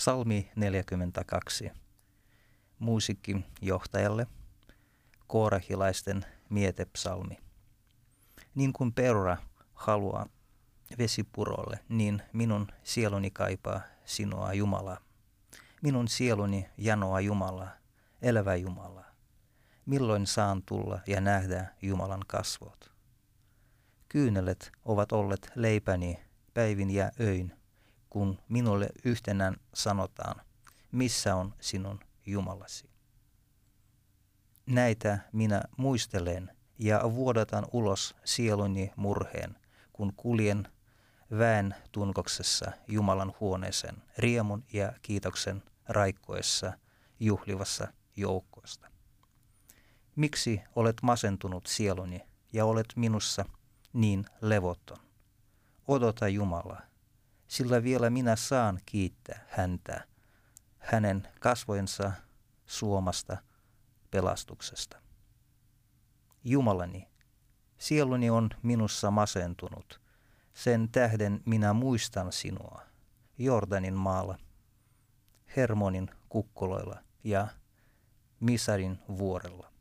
Psalmi 42. Musiikin johtajalle, koorahilaisten mietepsalmi. Niin kuin peura haluaa vesipurolle, niin minun sieluni kaipaa sinua Jumalaa. Minun sieluni janoa Jumalaa, elävä Jumalaa. Milloin saan tulla ja nähdä Jumalan kasvot? Kyynelet ovat olleet leipäni päivin ja öin, kun minulle yhtenään sanotaan, missä on sinun Jumalasi. Näitä minä muistelen ja vuodatan ulos sieluni murheen, kun kuljen väen tunkoksessa Jumalan huoneeseen riemun ja kiitoksen raikkoessa juhlivassa joukkoista. Miksi olet masentunut sieluni ja olet minussa niin levoton? Odota Jumalaa sillä vielä minä saan kiittää häntä hänen kasvojensa suomasta pelastuksesta. Jumalani, sieluni on minussa masentunut, sen tähden minä muistan sinua, Jordanin maalla, Hermonin kukkoloilla ja Misarin vuorella.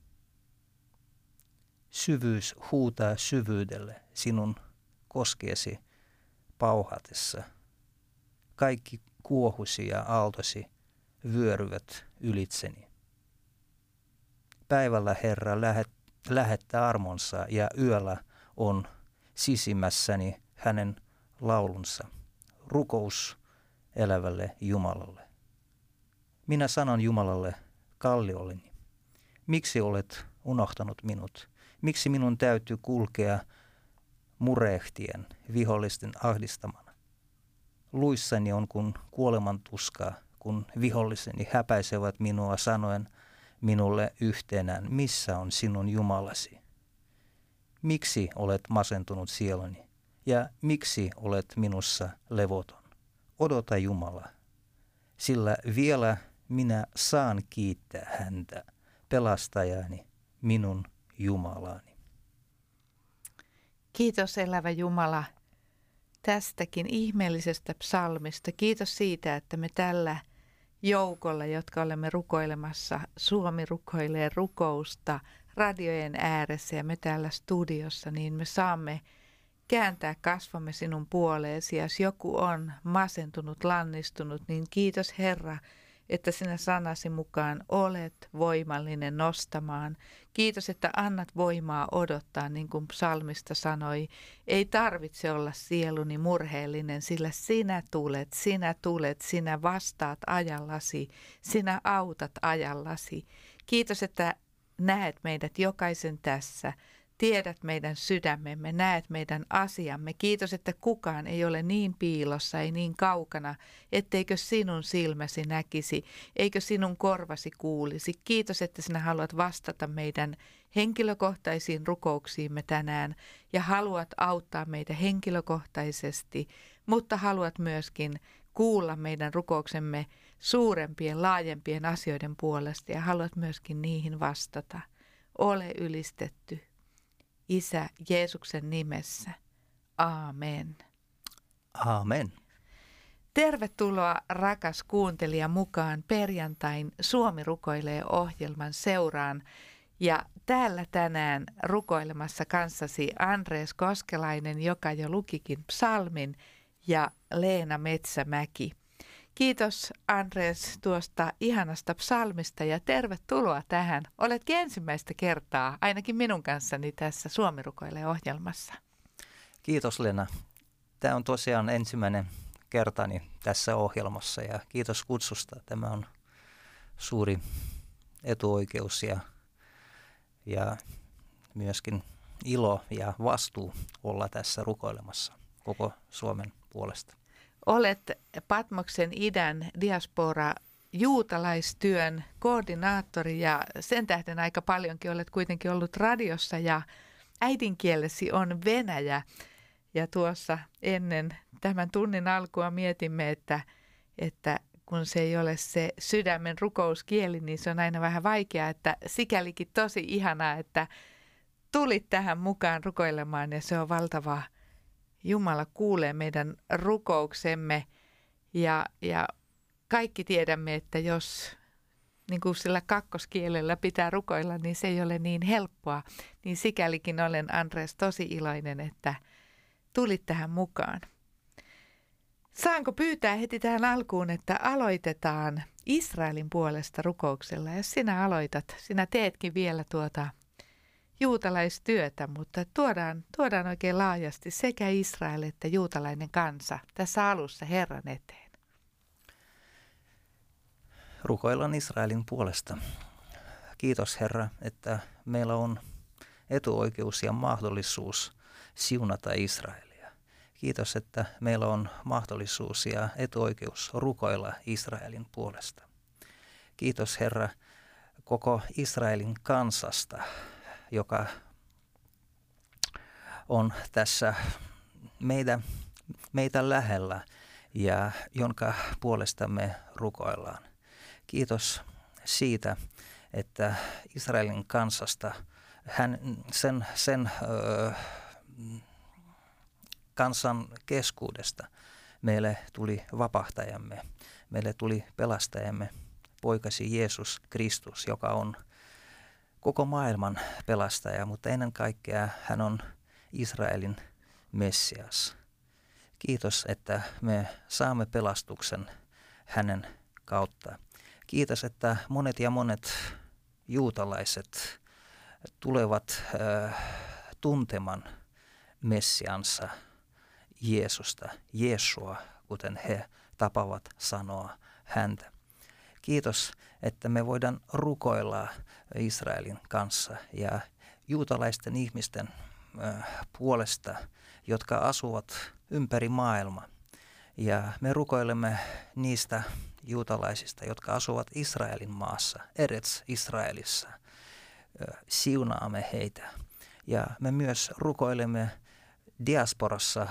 Syvyys huutaa syvyydelle sinun koskeesi pauhatessa – kaikki kuohusi ja aaltosi vyöryvät ylitseni. Päivällä Herra lähet, lähettää armonsa ja yöllä on sisimmässäni hänen laulunsa. Rukous elävälle Jumalalle. Minä sanon Jumalalle, kalliolleni, miksi olet unohtanut minut? Miksi minun täytyy kulkea murehtien vihollisten ahdistamana? Luissani on kuin kuoleman tuskaa, kun viholliseni häpäisevät minua sanoen minulle yhtenään, missä on sinun Jumalasi? Miksi olet masentunut sieluni ja miksi olet minussa levoton? Odota Jumala, sillä vielä minä saan kiittää häntä, pelastajani, minun Jumalani. Kiitos elävä Jumala tästäkin ihmeellisestä psalmista. Kiitos siitä, että me tällä joukolla, jotka olemme rukoilemassa, Suomi rukoilee rukousta radiojen ääressä ja me täällä studiossa, niin me saamme kääntää kasvamme sinun puoleesi. Jos joku on masentunut, lannistunut, niin kiitos Herra, että sinä sanasi mukaan olet voimallinen nostamaan. Kiitos, että annat voimaa odottaa, niin kuin psalmista sanoi. Ei tarvitse olla sieluni murheellinen, sillä sinä tulet, sinä tulet, sinä vastaat ajallasi, sinä autat ajallasi. Kiitos, että näet meidät jokaisen tässä Tiedät meidän sydämemme, näet meidän asiamme. Kiitos, että kukaan ei ole niin piilossa, ei niin kaukana, etteikö sinun silmäsi näkisi, eikö sinun korvasi kuulisi. Kiitos, että sinä haluat vastata meidän henkilökohtaisiin rukouksiimme tänään ja haluat auttaa meitä henkilökohtaisesti, mutta haluat myöskin kuulla meidän rukouksemme suurempien, laajempien asioiden puolesta ja haluat myöskin niihin vastata. Ole ylistetty. Isä Jeesuksen nimessä. Aamen. Aamen. Tervetuloa rakas kuuntelija mukaan perjantain Suomi rukoilee ohjelman seuraan. Ja täällä tänään rukoilemassa kanssasi Andreas Koskelainen, joka jo lukikin psalmin, ja Leena Metsämäki. Kiitos Andres tuosta ihanasta psalmista ja tervetuloa tähän. Oletkin ensimmäistä kertaa, ainakin minun kanssani tässä Suomi rukoilee ohjelmassa. Kiitos Lena. Tämä on tosiaan ensimmäinen kertani tässä ohjelmassa ja kiitos kutsusta. Tämä on suuri etuoikeus ja, ja myöskin ilo ja vastuu olla tässä rukoilemassa koko Suomen puolesta. Olet Patmoksen idän diaspora juutalaistyön koordinaattori ja sen tähden aika paljonkin olet kuitenkin ollut radiossa ja äidinkielesi on Venäjä. Ja tuossa ennen tämän tunnin alkua mietimme, että, että kun se ei ole se sydämen rukouskieli, niin se on aina vähän vaikeaa, että sikälikin tosi ihanaa, että tulit tähän mukaan rukoilemaan ja se on valtavaa. Jumala kuulee meidän rukouksemme ja, ja kaikki tiedämme, että jos niin kuin sillä kakkoskielellä pitää rukoilla, niin se ei ole niin helppoa. Niin sikälikin olen Andres tosi iloinen, että tulit tähän mukaan. Saanko pyytää heti tähän alkuun, että aloitetaan Israelin puolesta rukouksella. Jos sinä aloitat, sinä teetkin vielä tuota juutalaistyötä, mutta tuodaan, tuodaan oikein laajasti sekä Israel että juutalainen kansa tässä alussa Herran eteen. Rukoillaan Israelin puolesta. Kiitos Herra, että meillä on etuoikeus ja mahdollisuus siunata Israelia. Kiitos, että meillä on mahdollisuus ja etuoikeus rukoilla Israelin puolesta. Kiitos Herra koko Israelin kansasta, joka on tässä meitä, meitä lähellä ja jonka puolesta me rukoillaan. Kiitos siitä, että Israelin kansasta, hän, sen, sen ö, kansan keskuudesta meille tuli vapahtajamme, meille tuli pelastajamme, poikasi Jeesus Kristus, joka on – koko maailman pelastaja, mutta ennen kaikkea hän on Israelin Messias. Kiitos, että me saamme pelastuksen hänen kautta. Kiitos, että monet ja monet juutalaiset tulevat äh, tuntemaan Messiansa Jeesusta, Jeesua, kuten he tapavat sanoa häntä. Kiitos, että me voidaan rukoilla Israelin kanssa ja juutalaisten ihmisten puolesta, jotka asuvat ympäri maailmaa. Ja me rukoilemme niistä juutalaisista, jotka asuvat Israelin maassa, Eretz Israelissa. Siunaamme heitä. Ja me myös rukoilemme diasporassa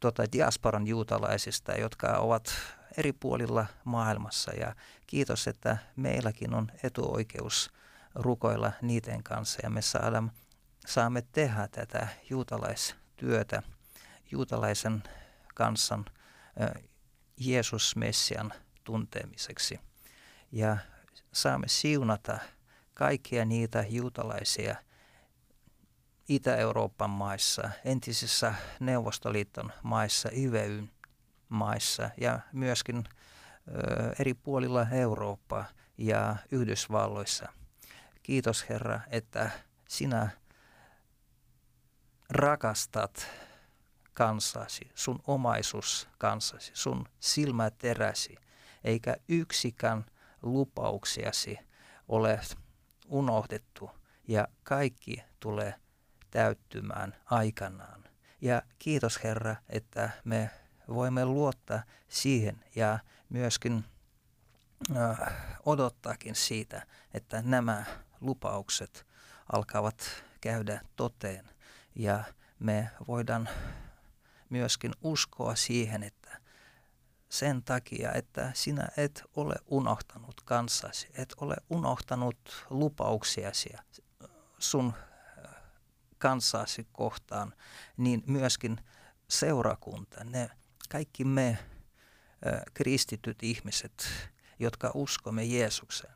tota, diasporan juutalaisista, jotka ovat eri puolilla maailmassa ja kiitos, että meilläkin on etuoikeus rukoilla niiden kanssa ja me saada, saamme tehdä tätä juutalaistyötä juutalaisen kansan Jeesus Messian tuntemiseksi. Ja saamme siunata kaikkia niitä juutalaisia Itä-Euroopan maissa, entisissä Neuvostoliiton maissa, IVYn maissa ja myöskin eri puolilla Eurooppaa ja Yhdysvalloissa. Kiitos Herra, että sinä rakastat kansasi, sun omaisuus kansasi, sun silmäteräsi, eikä yksikään lupauksiasi ole unohdettu ja kaikki tulee täyttymään aikanaan. Ja kiitos Herra, että me voimme luottaa siihen ja myöskin äh, odottaakin siitä, että nämä lupaukset alkavat käydä toteen. Ja me voidaan myöskin uskoa siihen, että sen takia, että sinä et ole unohtanut kanssasi, et ole unohtanut lupauksiasi sun äh, kanssasi kohtaan, niin myöskin seurakunta, ne kaikki me kristityt ihmiset, jotka uskomme Jeesukseen,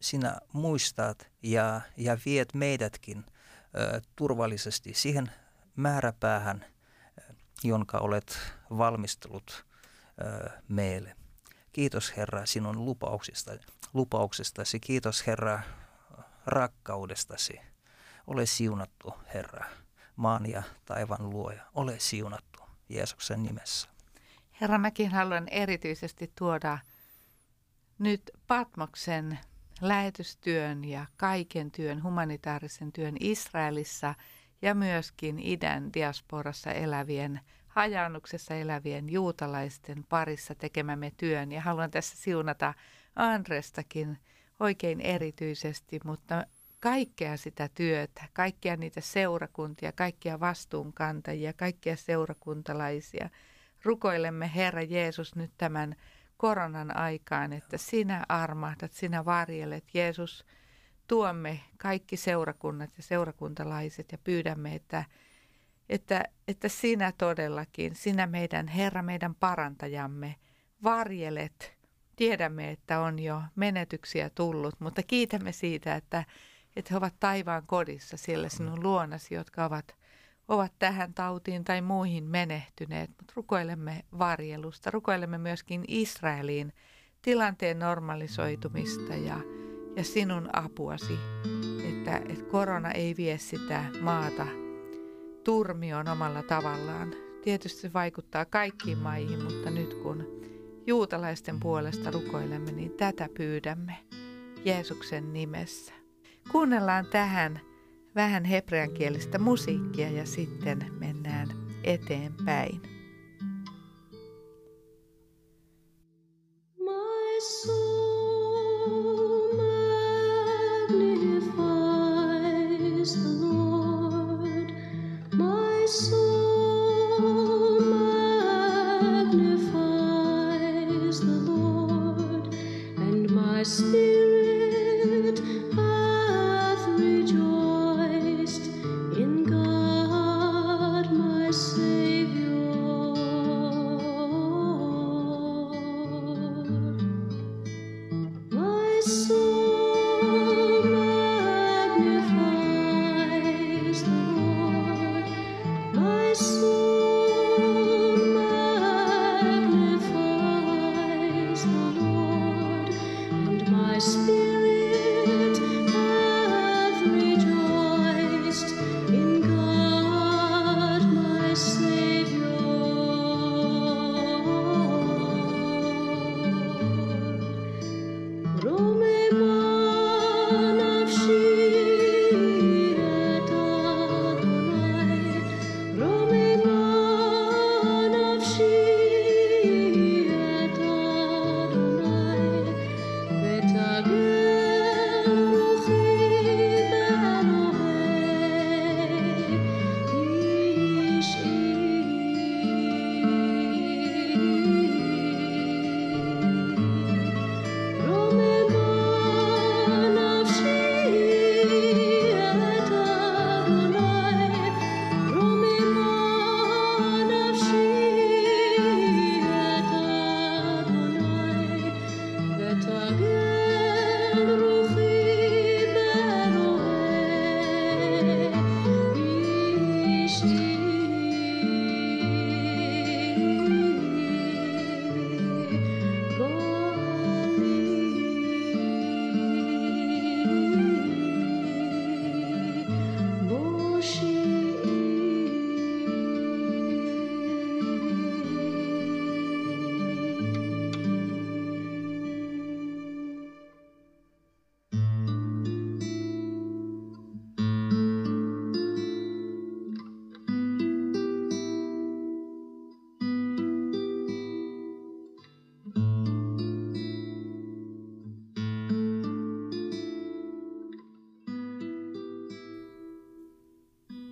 sinä muistat ja, ja viet meidätkin turvallisesti siihen määräpäähän, jonka olet valmistellut meille. Kiitos Herra sinun lupauksista, lupauksestasi. Kiitos Herra rakkaudestasi. Ole siunattu Herra, maan ja taivan luoja. Ole siunattu Jeesuksen nimessä. Herra, mäkin haluan erityisesti tuoda nyt Patmoksen lähetystyön ja kaiken työn, humanitaarisen työn Israelissa ja myöskin idän diasporassa elävien, hajannuksessa elävien juutalaisten parissa tekemämme työn. Ja haluan tässä siunata Andrestakin oikein erityisesti, mutta kaikkea sitä työtä, kaikkia niitä seurakuntia, kaikkia vastuunkantajia, kaikkia seurakuntalaisia. Rukoilemme Herra Jeesus nyt tämän koronan aikaan, että sinä armahdat, sinä varjelet. Jeesus, tuomme kaikki seurakunnat ja seurakuntalaiset ja pyydämme, että, että, että sinä todellakin, sinä meidän Herra, meidän parantajamme, varjelet. Tiedämme, että on jo menetyksiä tullut, mutta kiitämme siitä, että, että he ovat taivaan kodissa siellä sinun luonasi, jotka ovat ovat tähän tautiin tai muihin menehtyneet, mutta rukoilemme varjelusta, rukoilemme myöskin Israeliin tilanteen normalisoitumista ja, ja sinun apuasi, että, että korona ei vie sitä maata turmioon omalla tavallaan. Tietysti se vaikuttaa kaikkiin maihin, mutta nyt kun juutalaisten puolesta rukoilemme, niin tätä pyydämme Jeesuksen nimessä. Kuunnellaan tähän vähän hebreankielistä musiikkia ja sitten mennään eteenpäin. My soul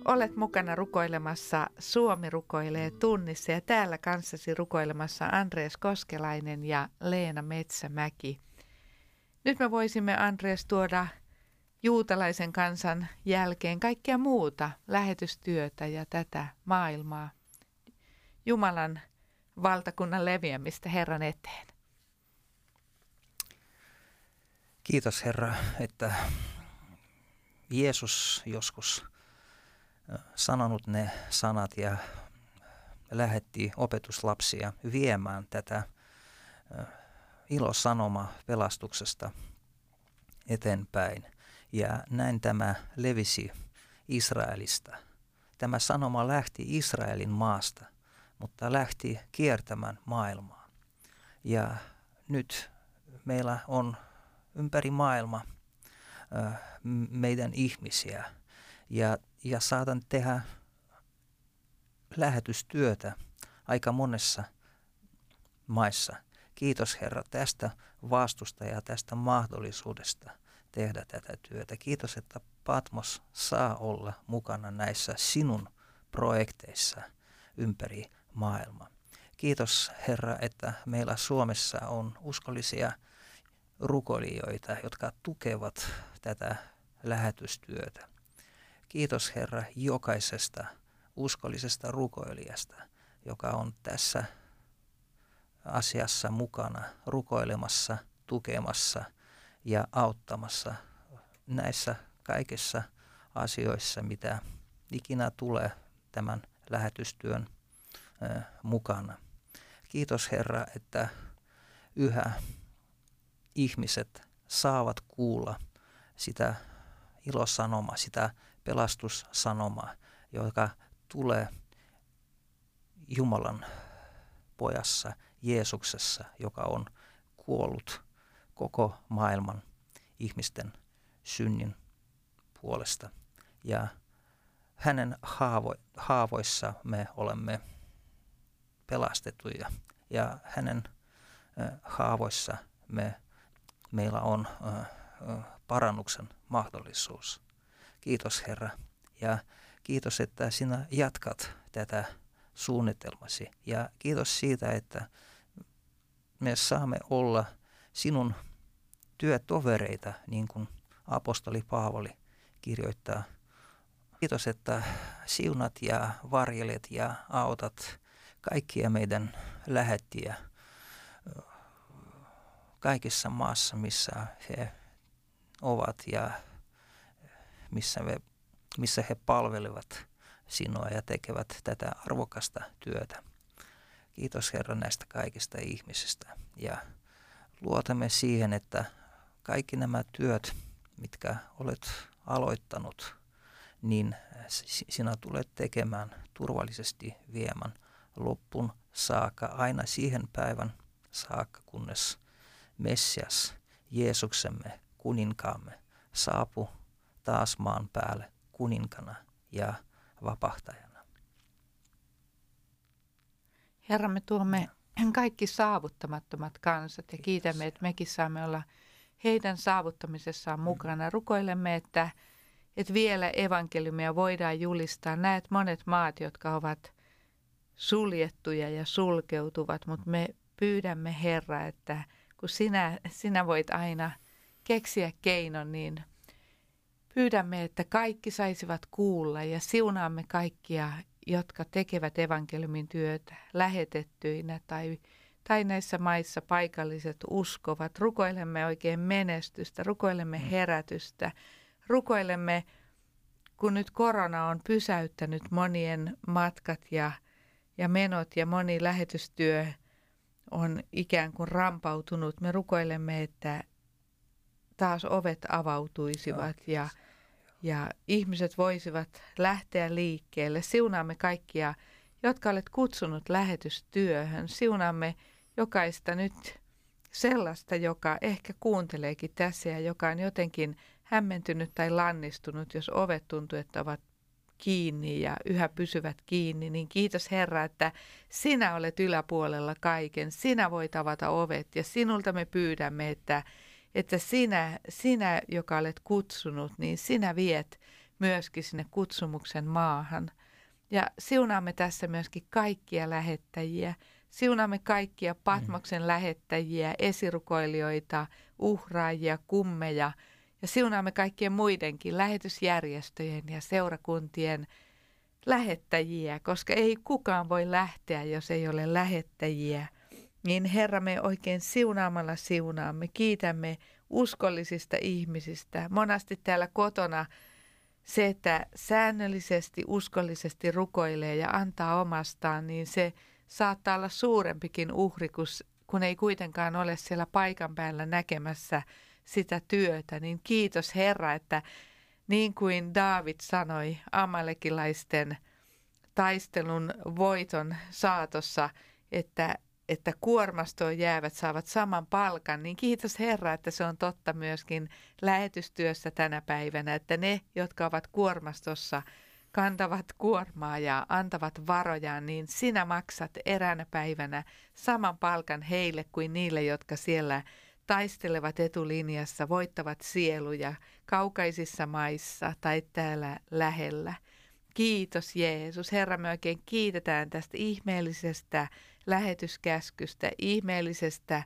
Olet mukana rukoilemassa Suomi rukoilee tunnissa ja täällä kanssasi rukoilemassa Andreas Koskelainen ja Leena Metsämäki. Nyt me voisimme Andreas tuoda juutalaisen kansan jälkeen kaikkea muuta lähetystyötä ja tätä maailmaa. Jumalan valtakunnan leviämistä Herran eteen. Kiitos Herra, että Jeesus joskus sanonut ne sanat ja lähetti opetuslapsia viemään tätä ilosanoma pelastuksesta eteenpäin. Ja näin tämä levisi Israelista. Tämä sanoma lähti Israelin maasta, mutta lähti kiertämään maailmaa. Ja nyt meillä on ympäri maailma meidän ihmisiä ja, ja saatan tehdä lähetystyötä aika monessa maissa. Kiitos Herra tästä vastusta ja tästä mahdollisuudesta tehdä tätä työtä. Kiitos, että Patmos saa olla mukana näissä sinun projekteissa ympäri maailmaa. Kiitos Herra, että meillä Suomessa on uskollisia rukoilijoita, jotka tukevat tätä lähetystyötä. Kiitos Herra jokaisesta uskollisesta rukoilijasta, joka on tässä asiassa mukana rukoilemassa, tukemassa ja auttamassa näissä kaikissa asioissa, mitä ikinä tulee tämän lähetystyön mukana. Kiitos Herra, että yhä ihmiset saavat kuulla sitä ilosanomaa, sitä pelastussanomaa, joka tulee Jumalan pojassa, Jeesuksessa, joka on kuollut koko maailman ihmisten synnin puolesta. Ja hänen haavo, haavoissa me olemme pelastettuja ja hänen äh, haavoissa me, meillä on äh, parannuksen mahdollisuus. Kiitos Herra ja kiitos, että sinä jatkat tätä suunnitelmasi ja kiitos siitä, että me saamme olla sinun työtovereita, niin kuin apostoli Paavali kirjoittaa. Kiitos, että siunat ja varjelet ja autat kaikkia meidän lähettiä kaikissa maassa, missä he ovat ja missä, me, missä he palvelevat sinua ja tekevät tätä arvokasta työtä. Kiitos Herra näistä kaikista ihmisistä ja luotamme siihen, että kaikki nämä työt, mitkä olet aloittanut, niin sinä tulet tekemään turvallisesti viemän loppun saakka, aina siihen päivän saakka, kunnes Messias, Jeesuksemme, kuninkaamme, saapu taas maan päälle kuninkana ja vapahtajana. Herra, me tuomme kaikki saavuttamattomat kansat ja kiitämme, että mekin saamme olla heidän saavuttamisessaan mukana. Rukoilemme, että, että vielä evankeliumia voidaan julistaa. Näet monet maat, jotka ovat suljettuja ja sulkeutuvat, mutta me pyydämme Herra, että kun sinä, sinä voit aina keksiä keinon, niin pyydämme, että kaikki saisivat kuulla ja siunaamme kaikkia, jotka tekevät evankeliumin työtä lähetettyinä tai, tai näissä maissa paikalliset uskovat. Rukoilemme oikein menestystä, rukoilemme mm. herätystä, rukoilemme, kun nyt korona on pysäyttänyt monien matkat ja ja menot ja moni lähetystyö on ikään kuin rampautunut. Me rukoilemme, että taas ovet avautuisivat ja, ja ihmiset voisivat lähteä liikkeelle. Siunaamme kaikkia, jotka olet kutsunut lähetystyöhön. Siunaamme jokaista nyt sellaista, joka ehkä kuunteleekin tässä ja joka on jotenkin hämmentynyt tai lannistunut, jos ovet tuntuu, että ovat kiinni ja yhä pysyvät kiinni, niin kiitos Herra, että sinä olet yläpuolella kaiken. Sinä voit avata ovet ja sinulta me pyydämme, että, että sinä, sinä, joka olet kutsunut, niin sinä viet myöskin sinne kutsumuksen maahan. Ja siunaamme tässä myöskin kaikkia lähettäjiä. Siunaamme kaikkia Patmoksen lähettäjiä, esirukoilijoita, uhraajia, kummeja – ja siunaamme kaikkien muidenkin lähetysjärjestöjen ja seurakuntien lähettäjiä, koska ei kukaan voi lähteä, jos ei ole lähettäjiä. Niin Herra, me oikein siunaamalla siunaamme, kiitämme uskollisista ihmisistä. Monasti täällä kotona se, että säännöllisesti, uskollisesti rukoilee ja antaa omastaan, niin se saattaa olla suurempikin uhri, kun ei kuitenkaan ole siellä paikan päällä näkemässä sitä työtä. Niin kiitos Herra, että niin kuin David sanoi amalekilaisten taistelun voiton saatossa, että että kuormastoon jäävät saavat saman palkan, niin kiitos Herra, että se on totta myöskin lähetystyössä tänä päivänä, että ne, jotka ovat kuormastossa, kantavat kuormaa ja antavat varojaan, niin sinä maksat eräänä päivänä saman palkan heille kuin niille, jotka siellä taistelevat etulinjassa, voittavat sieluja kaukaisissa maissa tai täällä lähellä. Kiitos Jeesus. Herra, me oikein kiitetään tästä ihmeellisestä lähetyskäskystä, ihmeellisestä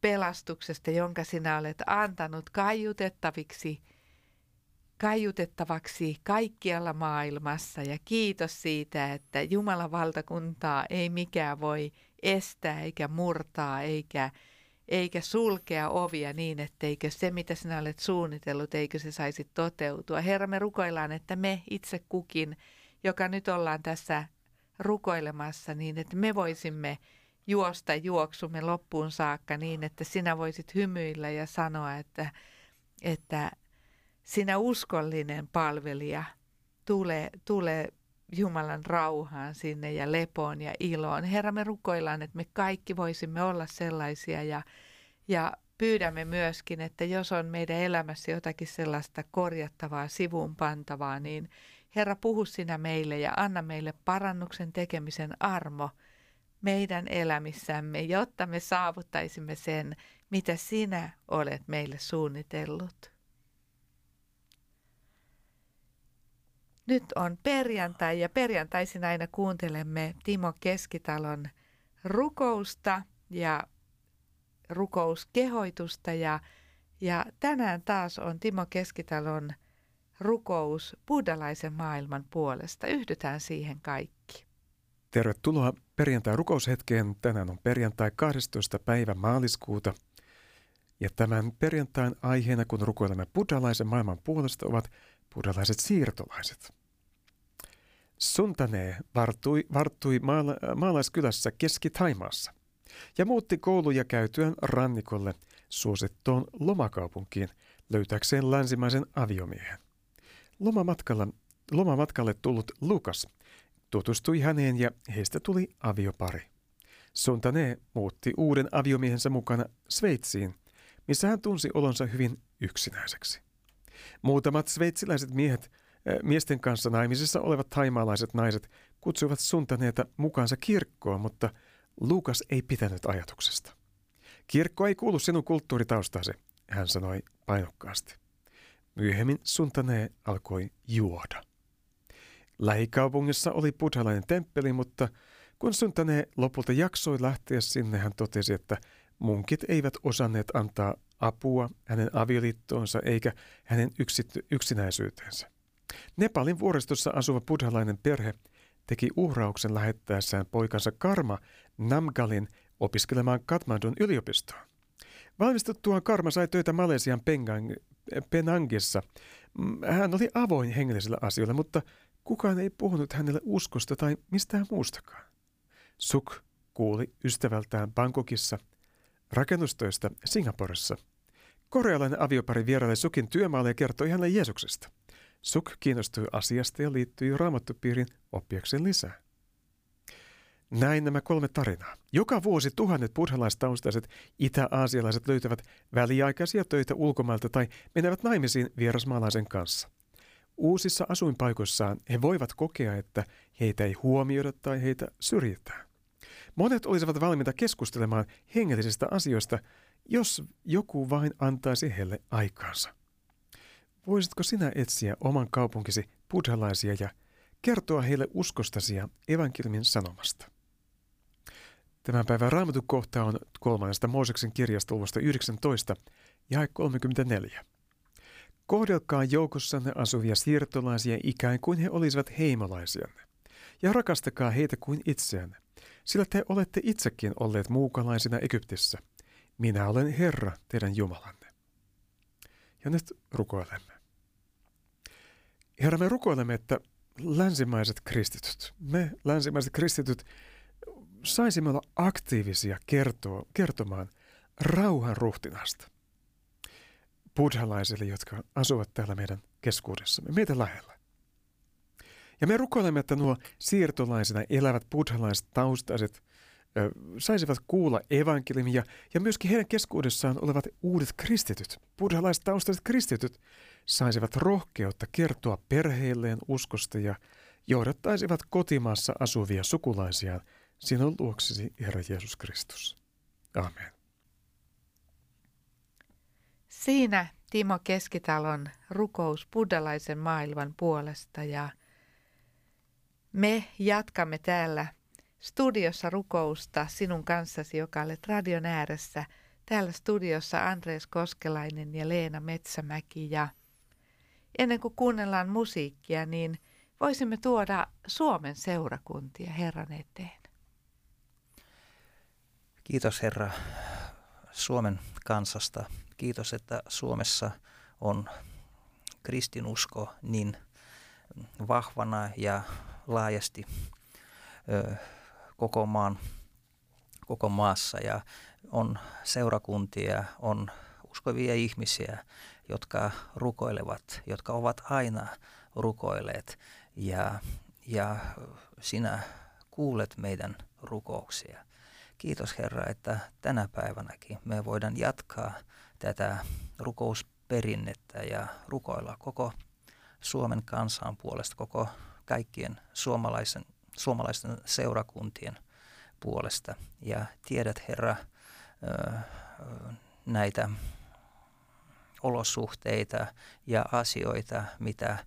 pelastuksesta, jonka sinä olet antanut kaiutettaviksi, kaiutettavaksi kaikkialla maailmassa. Ja kiitos siitä, että Jumalan valtakuntaa ei mikään voi estää eikä murtaa eikä, eikä sulkea ovia niin, etteikö se, mitä sinä olet suunnitellut, eikö se saisi toteutua. Herra, me rukoillaan, että me itse kukin, joka nyt ollaan tässä rukoilemassa niin, että me voisimme juosta juoksumme loppuun saakka niin, että sinä voisit hymyillä ja sanoa, että, että sinä uskollinen palvelija tule, tule Jumalan rauhaan sinne ja lepoon ja iloon. Herra, me rukoillaan, että me kaikki voisimme olla sellaisia ja, ja pyydämme myöskin, että jos on meidän elämässä jotakin sellaista korjattavaa, sivuun pantavaa, niin Herra, puhu sinä meille ja anna meille parannuksen tekemisen armo meidän elämissämme, jotta me saavuttaisimme sen, mitä sinä olet meille suunnitellut. Nyt on perjantai ja perjantaisin aina kuuntelemme Timo Keskitalon rukousta ja rukouskehoitusta ja, ja tänään taas on Timo Keskitalon – rukous buddhalaisen maailman puolesta. Yhdytään siihen kaikki. Tervetuloa perjantai-rukoushetkeen. Tänään on perjantai 12. päivä maaliskuuta. Ja tämän perjantain aiheena, kun rukoilemme buddhalaisen maailman puolesta, ovat buddhalaiset siirtolaiset. Suntane vartui, vartui maala, maalaiskylässä Keski-Taimaassa ja muutti kouluja käytyään rannikolle suosittuun lomakaupunkiin löytääkseen länsimaisen aviomiehen. Lomamatkalla, lomamatkalle tullut Lukas tutustui häneen ja heistä tuli aviopari. Sontane muutti uuden aviomiehensä mukana Sveitsiin, missä hän tunsi olonsa hyvin yksinäiseksi. Muutamat sveitsiläiset miehet, äh, miesten kanssa naimisissa olevat taimaalaiset naiset kutsuivat Suntaneeta mukaansa kirkkoon, mutta Lukas ei pitänyt ajatuksesta. Kirkko ei kuulu sinun kulttuuritaustasi, hän sanoi painokkaasti. Myöhemmin Suntane alkoi juoda. Lähikaupungissa oli buddhalainen temppeli, mutta kun Suntane lopulta jaksoi lähteä sinne, hän totesi, että munkit eivät osanneet antaa apua hänen avioliittoonsa eikä hänen yksity- yksinäisyyteensä. Nepalin vuoristossa asuva buddhalainen perhe teki uhrauksen lähettäessään poikansa Karma Namgalin opiskelemaan Katmandun yliopistoon. Valmistuttuaan Karma sai töitä Malesian Pengang, Penangissa. Mm, hän oli avoin hengellisillä asioilla, mutta kukaan ei puhunut hänelle uskosta tai mistään muustakaan. Suk kuuli ystävältään Bangkokissa, rakennustöistä Singaporessa. Korealainen aviopari vieraili Sukin työmaalle ja kertoi hänelle Jeesuksesta. Suk kiinnostui asiasta ja liittyi raamattupiirin oppiakseen lisää. Näin nämä kolme tarinaa. Joka vuosi tuhannet buddhalaistaustaiset itä-aasialaiset löytävät väliaikaisia töitä ulkomailta tai menevät naimisiin vierasmaalaisen kanssa. Uusissa asuinpaikoissaan he voivat kokea, että heitä ei huomioida tai heitä syrjitään. Monet olisivat valmiita keskustelemaan hengellisistä asioista, jos joku vain antaisi heille aikaansa. Voisitko sinä etsiä oman kaupunkisi buddhalaisia ja kertoa heille uskostasi ja evankeliumin sanomasta? Tämän päivän raamatukohta on kolmannesta Mooseksen kirjasta luvusta 19 ja 34. Kohdelkaa joukossanne asuvia siirtolaisia ikään kuin he olisivat heimolaisianne, ja rakastakaa heitä kuin itseänne, sillä te olette itsekin olleet muukalaisina Egyptissä. Minä olen Herra, teidän Jumalanne. Ja nyt rukoilemme. Herra, me rukoilemme, että länsimaiset kristityt, me länsimaiset kristityt, saisimme olla aktiivisia kertoa, kertomaan rauhan ruhtinasta buddhalaisille, jotka asuvat täällä meidän keskuudessamme, meitä lähellä. Ja me rukoilemme, että nuo siirtolaisina elävät buddhalaiset taustaiset ö, saisivat kuulla evankeliumia ja myöskin heidän keskuudessaan olevat uudet kristityt, buddhalaiset taustaiset kristityt, saisivat rohkeutta kertoa perheilleen uskosta ja johdattaisivat kotimaassa asuvia sukulaisiaan sinun luoksesi, Herra Jeesus Kristus. Amen. Siinä Timo Keskitalon rukous buddhalaisen maailman puolesta ja me jatkamme täällä studiossa rukousta sinun kanssasi, joka olet radion ääressä. Täällä studiossa Andreas Koskelainen ja Leena Metsämäki ja ennen kuin kuunnellaan musiikkia, niin voisimme tuoda Suomen seurakuntia Herran eteen. Kiitos Herra Suomen kansasta. Kiitos, että Suomessa on kristinusko niin vahvana ja laajasti ö, koko, maan, koko maassa ja on seurakuntia, on uskovia ihmisiä, jotka rukoilevat, jotka ovat aina rukoilleet ja, ja sinä kuulet meidän rukouksia. Kiitos Herra, että tänä päivänäkin me voidaan jatkaa tätä rukousperinnettä ja rukoilla koko Suomen kansan puolesta, koko kaikkien suomalaisen, suomalaisten seurakuntien puolesta. Ja tiedät Herra näitä olosuhteita ja asioita, mitä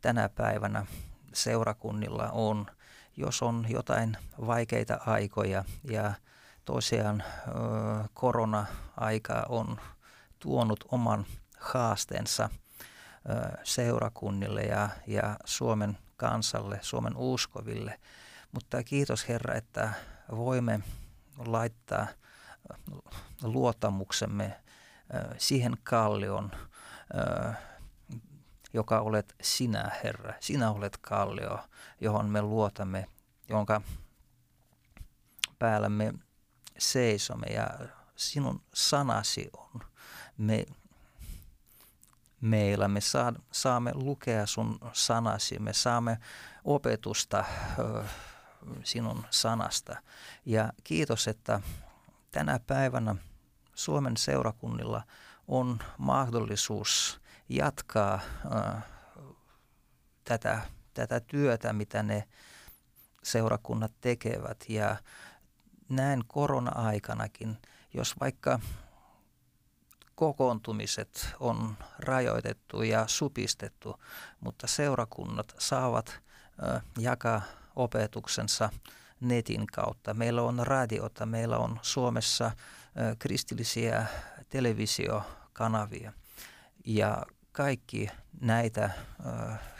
tänä päivänä seurakunnilla on. Jos on jotain vaikeita aikoja ja tosiaan korona-aika on tuonut oman haasteensa seurakunnille ja, ja Suomen kansalle, Suomen uskoville. Mutta kiitos Herra, että voimme laittaa luottamuksemme siihen kallion, joka olet sinä, Herra. Sinä olet kallio, johon me luotamme, jonka päällä me seisomme ja sinun sanasi on me, meillä. Me saa, saamme lukea sun sanasi, me saamme opetusta ö, sinun sanasta. Ja kiitos, että tänä päivänä Suomen seurakunnilla on mahdollisuus jatkaa ö, tätä, tätä työtä, mitä ne seurakunnat tekevät. Ja näin korona-aikanakin, jos vaikka kokoontumiset on rajoitettu ja supistettu, mutta seurakunnat saavat jakaa opetuksensa netin kautta. Meillä on radiota, meillä on Suomessa kristillisiä televisiokanavia ja kaikki näitä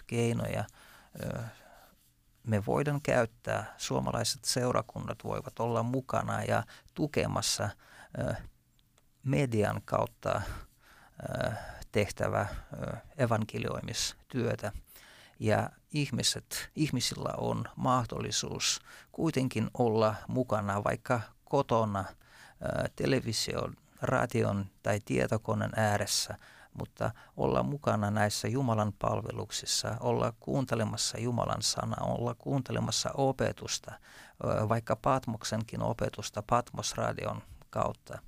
keinoja me voidaan käyttää. Suomalaiset seurakunnat voivat olla mukana ja tukemassa median kautta tehtävä evankelioimistyötä. Ja ihmiset, ihmisillä on mahdollisuus kuitenkin olla mukana vaikka kotona television, radion tai tietokoneen ääressä, mutta olla mukana näissä Jumalan palveluksissa, olla kuuntelemassa Jumalan sanaa, olla kuuntelemassa opetusta, vaikka Patmoksenkin opetusta Patmos-radion kautta.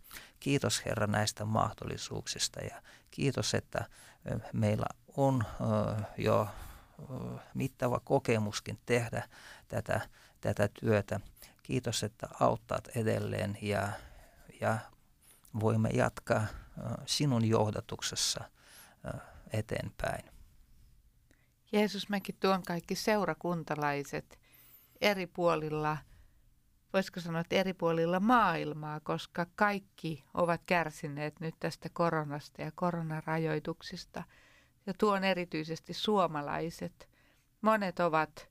Kiitos Herra näistä mahdollisuuksista ja kiitos, että meillä on jo mittava kokemuskin tehdä tätä, tätä työtä. Kiitos, että auttat edelleen ja, ja voimme jatkaa sinun johdatuksessa eteenpäin. Jeesus, mäkin tuon kaikki seurakuntalaiset eri puolilla – voisiko sanoa, että eri puolilla maailmaa, koska kaikki ovat kärsineet nyt tästä koronasta ja koronarajoituksista. Ja tuon erityisesti suomalaiset. Monet ovat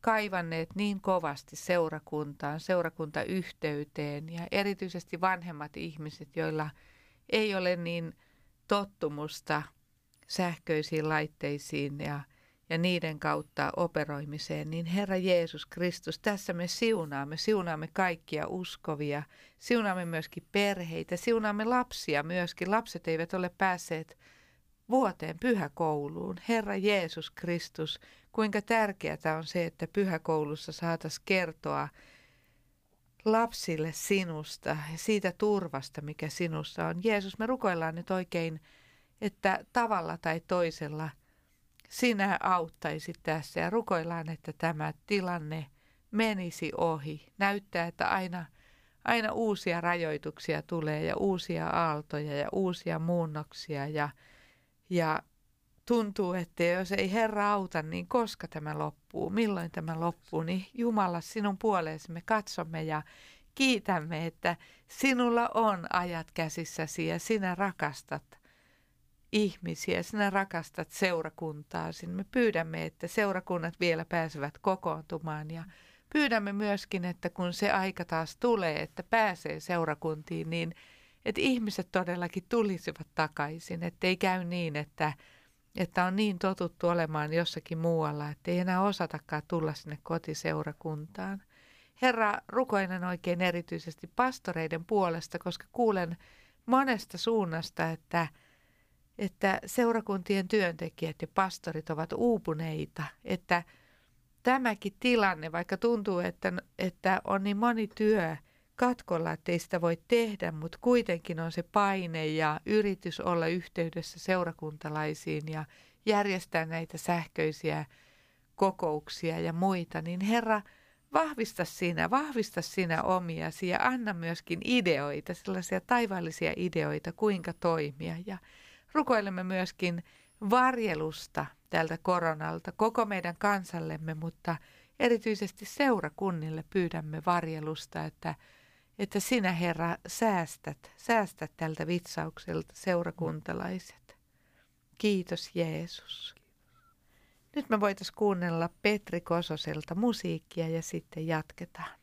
kaivanneet niin kovasti seurakuntaan, seurakuntayhteyteen ja erityisesti vanhemmat ihmiset, joilla ei ole niin tottumusta sähköisiin laitteisiin ja, ja niiden kautta operoimiseen, niin Herra Jeesus Kristus, tässä me siunaamme, siunaamme kaikkia uskovia, siunaamme myöskin perheitä, siunaamme lapsia myöskin. Lapset eivät ole päässeet vuoteen pyhäkouluun. Herra Jeesus Kristus, kuinka tärkeää on se, että pyhäkoulussa saataisiin kertoa lapsille sinusta ja siitä turvasta, mikä sinussa on. Jeesus, me rukoillaan nyt oikein, että tavalla tai toisella sinä auttaisit tässä ja rukoillaan, että tämä tilanne menisi ohi. Näyttää, että aina, aina uusia rajoituksia tulee ja uusia aaltoja ja uusia muunnoksia ja, ja tuntuu, että jos ei Herra auta, niin koska tämä loppuu, milloin tämä loppuu, niin Jumala sinun puoleesi me katsomme ja kiitämme, että sinulla on ajat käsissäsi ja sinä rakastat ihmisiä, sinä rakastat seurakuntaa. Me pyydämme, että seurakunnat vielä pääsevät kokoontumaan ja pyydämme myöskin, että kun se aika taas tulee, että pääsee seurakuntiin, niin että ihmiset todellakin tulisivat takaisin, ettei käy niin, että että on niin totuttu olemaan jossakin muualla, että ei enää osatakaan tulla sinne kotiseurakuntaan. Herra, rukoinen oikein erityisesti pastoreiden puolesta, koska kuulen monesta suunnasta, että, että seurakuntien työntekijät ja pastorit ovat uupuneita, että tämäkin tilanne, vaikka tuntuu, että, että on niin moni työ – katkolla, että ei sitä voi tehdä, mutta kuitenkin on se paine ja yritys olla yhteydessä seurakuntalaisiin ja järjestää näitä sähköisiä kokouksia ja muita, niin Herra, vahvista sinä, vahvista sinä omiasi ja anna myöskin ideoita, sellaisia taivaallisia ideoita, kuinka toimia. Ja rukoilemme myöskin varjelusta tältä koronalta koko meidän kansallemme, mutta erityisesti seurakunnille pyydämme varjelusta, että että sinä Herra säästät, säästät tältä vitsaukselta seurakuntalaiset. Kiitos Jeesus. Nyt me voitaisiin kuunnella Petri Kososelta musiikkia ja sitten jatketaan.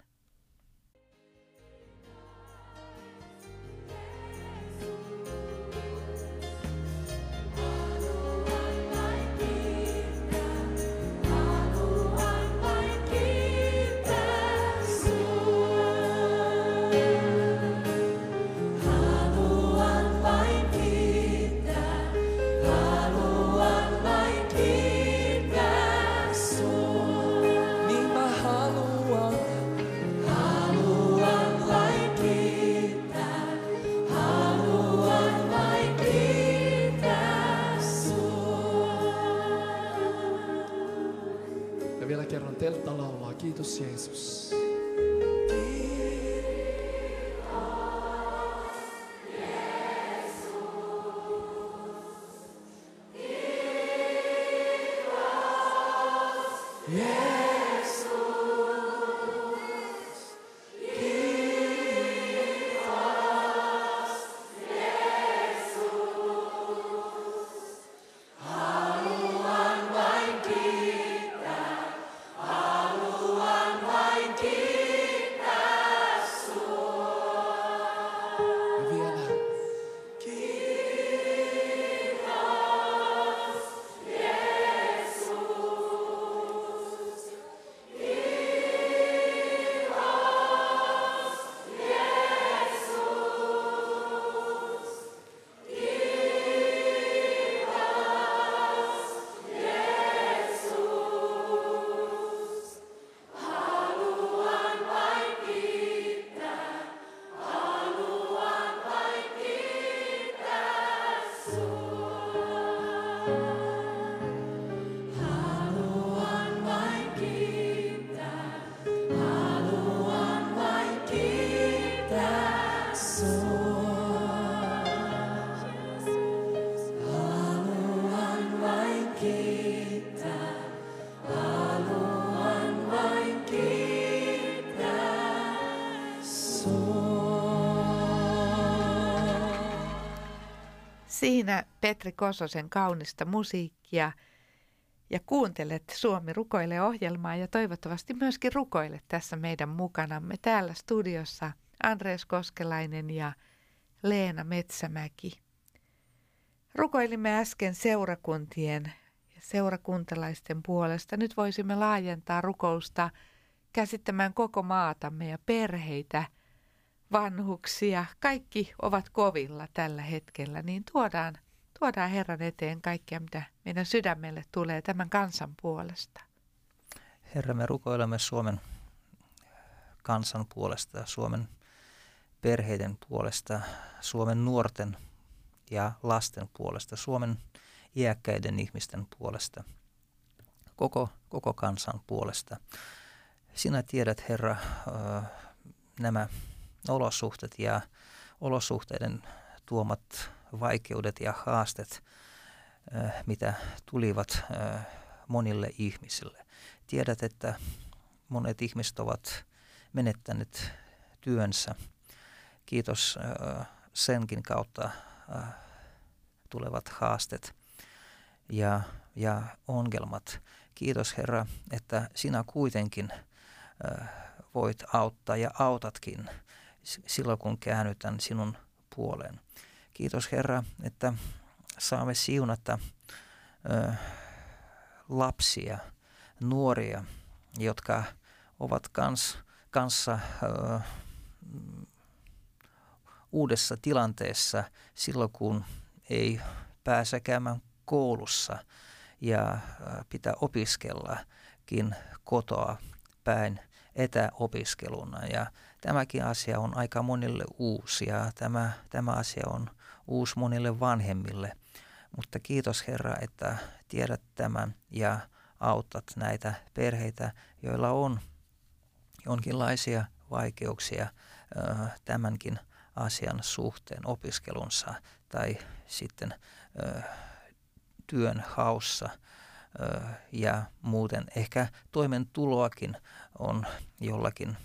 Siinä Petri Kososen kaunista musiikkia ja kuuntelet Suomi rukoilee ohjelmaa ja toivottavasti myöskin rukoilet tässä meidän mukanamme täällä studiossa Andreas Koskelainen ja Leena Metsämäki. Rukoilimme äsken seurakuntien ja seurakuntalaisten puolesta. Nyt voisimme laajentaa rukousta käsittämään koko maatamme ja perheitä, vanhuksia. Kaikki ovat kovilla tällä hetkellä, niin tuodaan, tuodaan Herran eteen kaikkea, mitä meidän sydämelle tulee tämän kansan puolesta. Herra, me rukoilemme Suomen kansan puolesta Suomen perheiden puolesta, Suomen nuorten ja lasten puolesta, Suomen iäkkäiden ihmisten puolesta, koko, koko kansan puolesta. Sinä tiedät, Herra, nämä olosuhteet ja olosuhteiden tuomat vaikeudet ja haasteet, mitä tulivat monille ihmisille. Tiedät, että monet ihmiset ovat menettäneet työnsä. Kiitos senkin kautta tulevat haasteet ja, ja ongelmat. Kiitos Herra, että sinä kuitenkin voit auttaa ja autatkin silloin, kun käännytän sinun puoleen. Kiitos Herra, että saamme siunata lapsia, nuoria, jotka ovat kans, kanssa ö, uudessa tilanteessa silloin, kun ei pääse käymään koulussa ja pitää opiskellakin kotoa päin etäopiskeluna. Ja tämäkin asia on aika monille uusi ja tämä, tämä asia on uusi monille vanhemmille. Mutta kiitos Herra, että tiedät tämän ja autat näitä perheitä, joilla on jonkinlaisia vaikeuksia tämänkin asian suhteen opiskelunsa tai sitten työn haussa ja muuten ehkä toimentuloakin on jollakin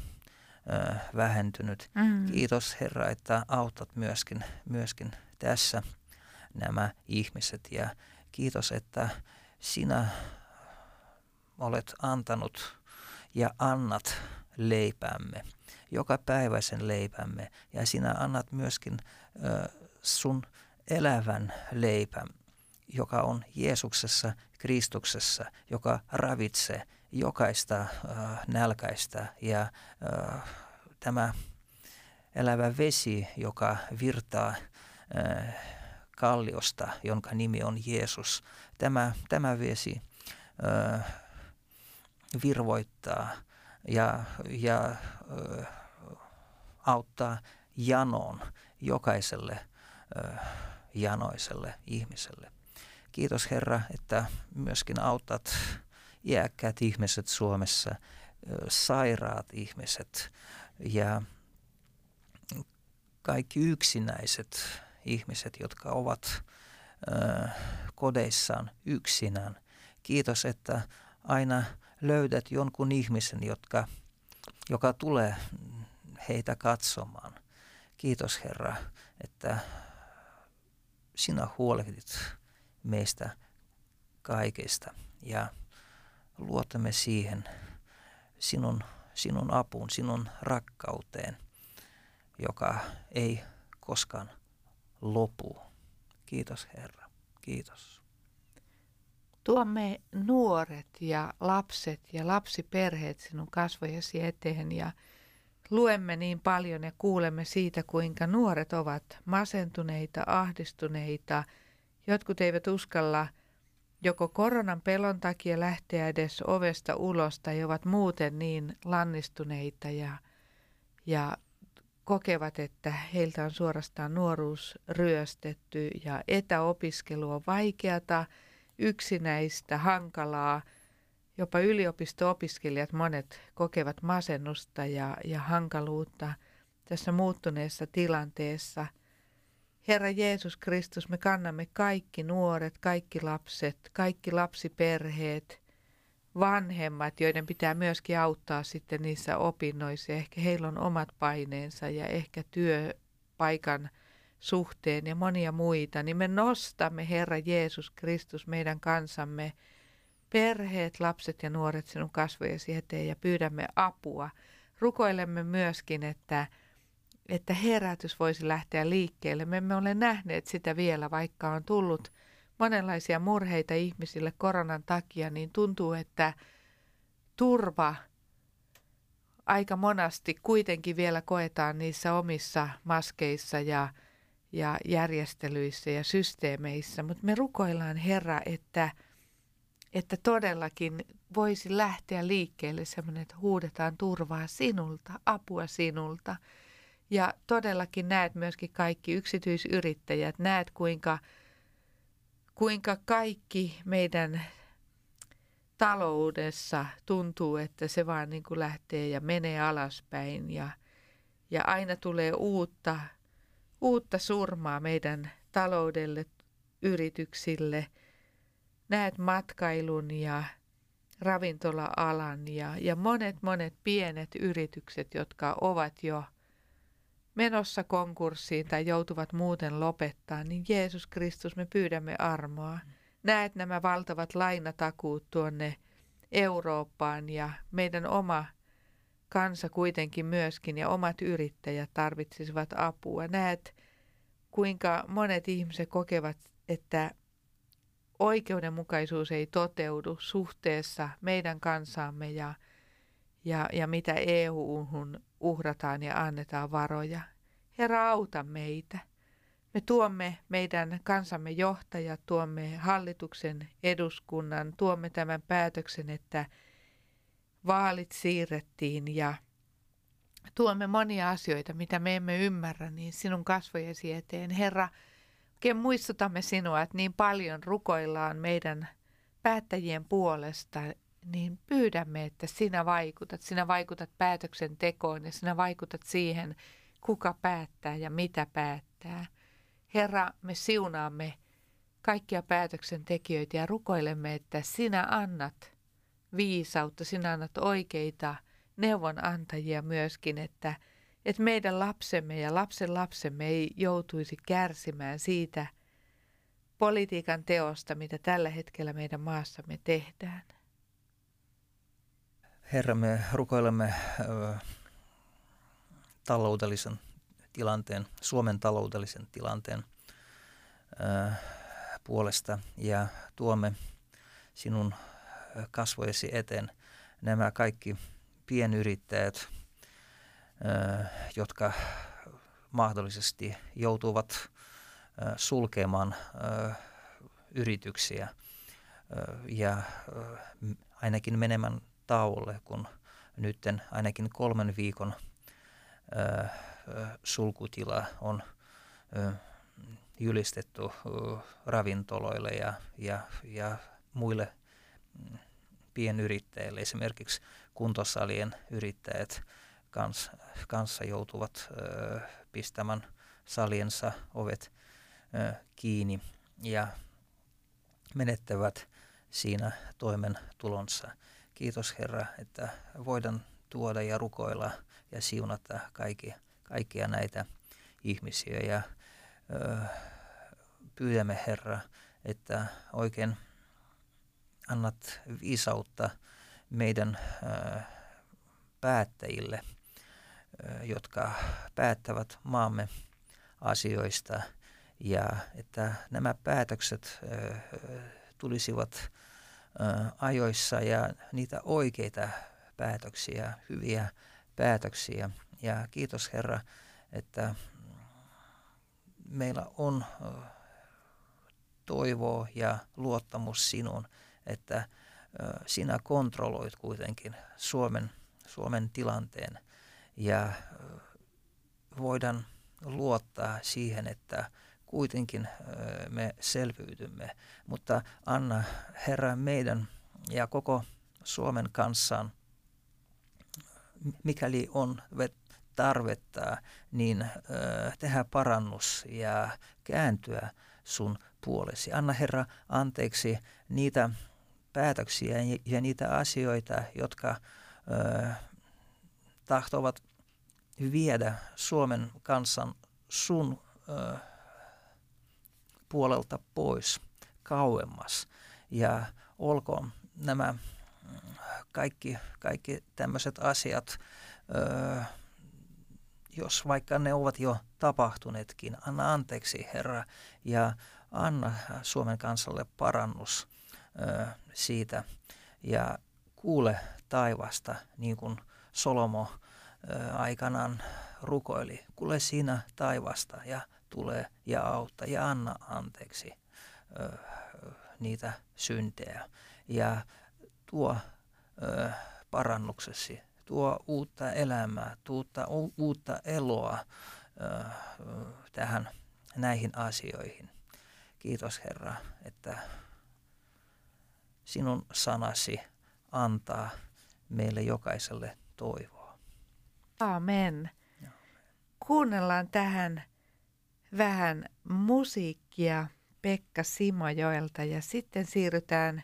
vähentynyt. Mm. Kiitos Herra, että autat myöskin, myöskin tässä nämä ihmiset ja kiitos, että sinä olet antanut ja annat leipämme, joka päiväisen leipämme ja sinä annat myöskin ö, sun elävän leipän, joka on Jeesuksessa, Kristuksessa, joka ravitsee jokaista äh, nälkäistä ja äh, tämä elävä vesi, joka virtaa äh, kalliosta, jonka nimi on Jeesus, tämä, tämä vesi äh, virvoittaa ja, ja äh, auttaa janoon jokaiselle äh, janoiselle ihmiselle. Kiitos Herra, että myöskin autat iäkkäät ihmiset Suomessa, sairaat ihmiset ja kaikki yksinäiset ihmiset, jotka ovat kodeissaan yksinään. Kiitos, että aina löydät jonkun ihmisen, jotka, joka tulee heitä katsomaan. Kiitos Herra, että sinä huolehdit meistä kaikesta ja luotamme siihen sinun, sinun apuun, sinun rakkauteen, joka ei koskaan lopu. Kiitos Herra, kiitos. Tuomme nuoret ja lapset ja lapsiperheet sinun kasvojesi eteen ja luemme niin paljon ja kuulemme siitä, kuinka nuoret ovat masentuneita, ahdistuneita. Jotkut eivät uskalla – joko koronan pelon takia lähteä edes ovesta ulos tai ovat muuten niin lannistuneita ja, ja kokevat, että heiltä on suorastaan nuoruus ryöstetty ja etäopiskelu on vaikeata, yksinäistä, hankalaa. Jopa yliopisto-opiskelijat monet kokevat masennusta ja, ja hankaluutta tässä muuttuneessa tilanteessa – Herra Jeesus Kristus, me kannamme kaikki nuoret, kaikki lapset, kaikki lapsiperheet, vanhemmat, joiden pitää myöskin auttaa sitten niissä opinnoissa. Ehkä heillä on omat paineensa ja ehkä työpaikan suhteen ja monia muita, niin me nostamme Herra Jeesus Kristus meidän kansamme, perheet, lapset ja nuoret sinun kasvojesi eteen ja pyydämme apua. Rukoilemme myöskin, että että herätys voisi lähteä liikkeelle. Me emme ole nähneet sitä vielä, vaikka on tullut monenlaisia murheita ihmisille koronan takia, niin tuntuu, että turva aika monasti kuitenkin vielä koetaan niissä omissa maskeissa ja, ja järjestelyissä ja systeemeissä. Mutta me rukoillaan Herra, että, että todellakin voisi lähteä liikkeelle semmoinen, että huudetaan turvaa sinulta, apua sinulta. Ja todellakin näet myöskin kaikki yksityisyrittäjät, näet kuinka, kuinka kaikki meidän taloudessa tuntuu, että se vaan niin kuin lähtee ja menee alaspäin ja, ja aina tulee uutta, uutta surmaa meidän taloudelle, yrityksille. Näet matkailun ja ravintola-alan ja, ja monet monet pienet yritykset, jotka ovat jo menossa konkurssiin tai joutuvat muuten lopettaa, niin Jeesus Kristus, me pyydämme armoa. Mm näet nämä valtavat lainatakuut tuonne Eurooppaan ja meidän oma kansa kuitenkin myöskin ja omat yrittäjät tarvitsisivat apua. Näet, kuinka monet ihmiset kokevat, että oikeudenmukaisuus ei toteudu suhteessa meidän kansaamme ja, ja, ja mitä EU-hun uhrataan ja annetaan varoja. Herra, auta meitä. Me tuomme meidän kansamme johtajat, tuomme hallituksen eduskunnan, tuomme tämän päätöksen, että vaalit siirrettiin ja tuomme monia asioita, mitä me emme ymmärrä, niin sinun kasvojesi eteen. Herra, oikein muistutamme sinua, että niin paljon rukoillaan meidän päättäjien puolesta, niin pyydämme, että sinä vaikutat. Sinä vaikutat päätöksentekoon ja sinä vaikutat siihen, kuka päättää ja mitä päättää. Herra, me siunaamme kaikkia päätöksentekijöitä ja rukoilemme, että sinä annat viisautta, sinä annat oikeita neuvonantajia myöskin, että, että meidän lapsemme ja lapsen lapsemme ei joutuisi kärsimään siitä politiikan teosta, mitä tällä hetkellä meidän maassamme tehdään. Herra, me rukoilemme ö, taloudellisen tilanteen, Suomen taloudellisen tilanteen ää, puolesta. Ja tuomme sinun kasvojesi eteen nämä kaikki pienyrittäjät, ää, jotka mahdollisesti joutuvat sulkemaan yrityksiä ja ainakin menemään tauolle, kun nytten ainakin kolmen viikon ää, sulkutila on julistettu ravintoloille ja, ja, ja muille mm, pienyrittäjille. Esimerkiksi kuntosalien yrittäjät kans, kanssa joutuvat ö, pistämään saliensa ovet ö, kiinni ja menettävät siinä toimen tulonsa. Kiitos Herra, että voidaan tuoda ja rukoilla ja siunata kaikki kaikkia näitä ihmisiä. Ja ö, pyydämme Herra, että oikein annat viisautta meidän ö, päättäjille, ö, jotka päättävät maamme asioista. Ja että nämä päätökset ö, tulisivat ajoissa ja niitä oikeita päätöksiä, hyviä päätöksiä. Ja kiitos Herra, että meillä on toivoa ja luottamus sinun, että sinä kontrolloit kuitenkin Suomen, Suomen tilanteen. Ja voidaan luottaa siihen, että kuitenkin me selviytymme. Mutta anna Herra meidän ja koko Suomen kanssaan, mikäli on tarvetta, niin tehdä parannus ja kääntyä sun puolesi. Anna Herra anteeksi niitä päätöksiä ja niitä asioita, jotka tahtovat viedä Suomen kansan sun äh, puolelta pois kauemmas. Ja olkoon nämä kaikki, kaikki tämmöiset asiat äh, jos vaikka ne ovat jo tapahtuneetkin, anna anteeksi Herra ja anna Suomen kansalle parannus ö, siitä ja kuule taivasta, niin kuin Solomo ö, aikanaan rukoili. Kuule sinä taivasta ja tule ja auta ja anna anteeksi ö, niitä syntejä. Ja tuo ö, parannuksesi, tuo uutta elämää, tuutta, uutta eloa ö, tähän näihin asioihin. Kiitos Herra, että sinun sanasi antaa meille jokaiselle toivoa. Amen. Kuunnellaan tähän vähän musiikkia Pekka Simojoelta ja sitten siirrytään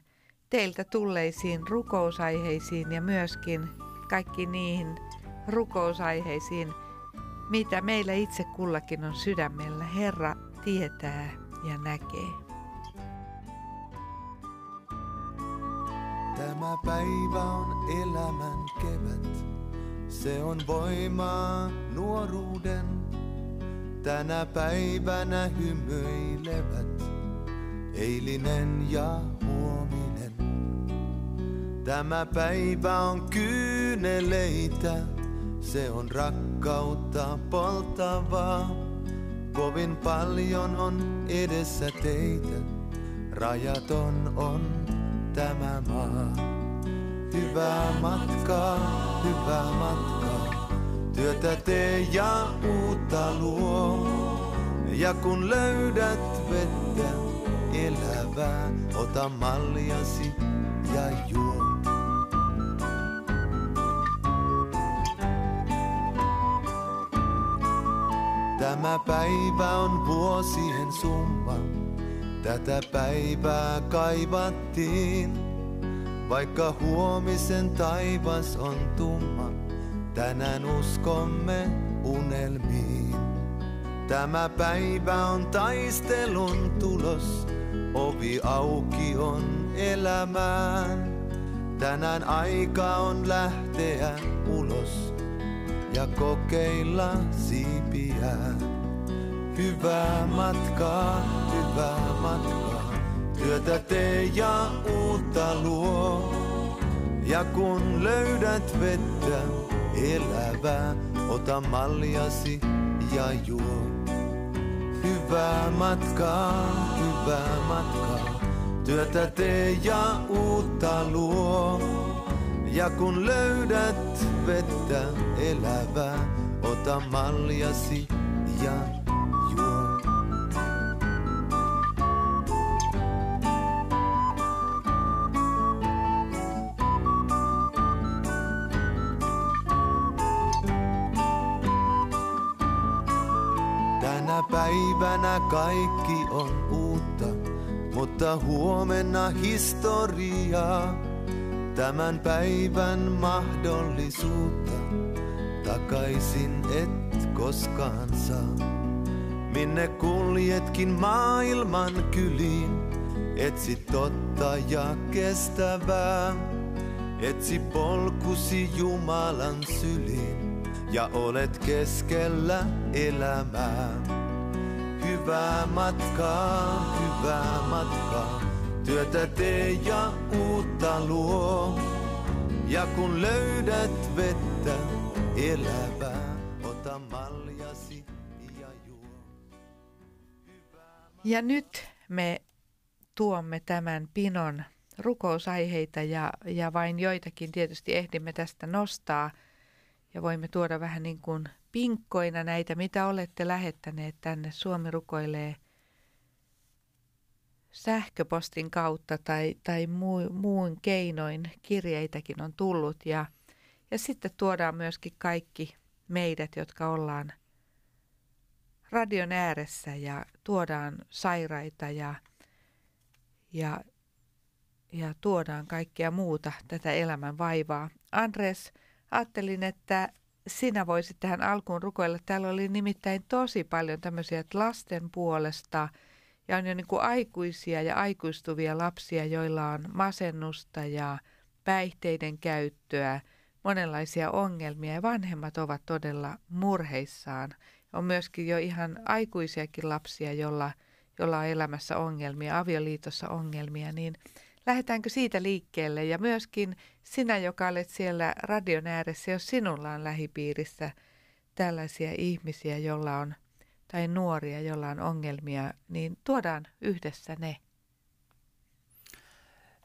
teiltä tulleisiin rukousaiheisiin ja myöskin kaikki niihin rukousaiheisiin, mitä meillä itse kullakin on sydämellä. Herra tietää ja näkee. Tämä päivä on elämän kevät, se on voimaa nuoruuden. Tänä päivänä hymyilevät eilinen ja huominen. Tämä päivä on kyyneleitä, se on rakkautta poltavaa. Kovin paljon on edessä teitä, rajaton on tämä maa. Hyvää matkaa, hyvää matkaa, työtä tee ja uutta luo. Ja kun löydät vettä elävää, ota malliasi ja juo. Tämä päivä on vuosien summa, tätä päivää kaivattiin. Vaikka huomisen taivas on tumma, tänään uskomme unelmiin. Tämä päivä on taistelun tulos, ovi auki on elämään. Tänään aika on lähteä ulos ja kokeilla siipiä. Hyvää matkaa, hyvää matkaa, työtä tee ja uutta luo. Ja kun löydät vettä elävää, ota malliasi ja juo. Hyvää matkaa, hyvää matkaa, työtä tee ja uutta luo. Ja kun löydät vettä elävää, ota malliasi ja juo. Päivänä kaikki on uutta, mutta huomenna historiaa tämän päivän mahdollisuutta takaisin et koskaan saa. Minne kuljetkin maailman kyliin, etsi totta ja kestävää. Etsi polkusi Jumalan syliin ja olet keskellä elämää. Hyvää matkaa, hyvää matkaa. Työtä tee ja uutta luo. Ja kun löydät vettä elävää, ota malliasi ja juo. Ja nyt me tuomme tämän pinon rukousaiheita ja, ja vain joitakin tietysti ehdimme tästä nostaa. Ja voimme tuoda vähän niin kuin pinkkoina näitä, mitä olette lähettäneet tänne. Suomi rukoilee – sähköpostin kautta tai, tai muu, muun keinoin kirjeitäkin on tullut ja, ja sitten tuodaan myöskin kaikki meidät, jotka ollaan radion ääressä ja tuodaan sairaita ja, ja, ja tuodaan kaikkea muuta tätä elämän vaivaa. Andres, ajattelin, että sinä voisit tähän alkuun rukoilla. Täällä oli nimittäin tosi paljon tämmöisiä lasten puolesta – ja on jo niin kuin aikuisia ja aikuistuvia lapsia, joilla on masennusta ja päihteiden käyttöä, monenlaisia ongelmia ja vanhemmat ovat todella murheissaan. On myöskin jo ihan aikuisiakin lapsia, jolla, jolla on elämässä ongelmia, avioliitossa ongelmia, niin lähdetäänkö siitä liikkeelle? Ja myöskin sinä, joka olet siellä radion ääressä, jos sinulla on lähipiirissä tällaisia ihmisiä, jolla on, tai nuoria, joilla on ongelmia, niin tuodaan yhdessä ne.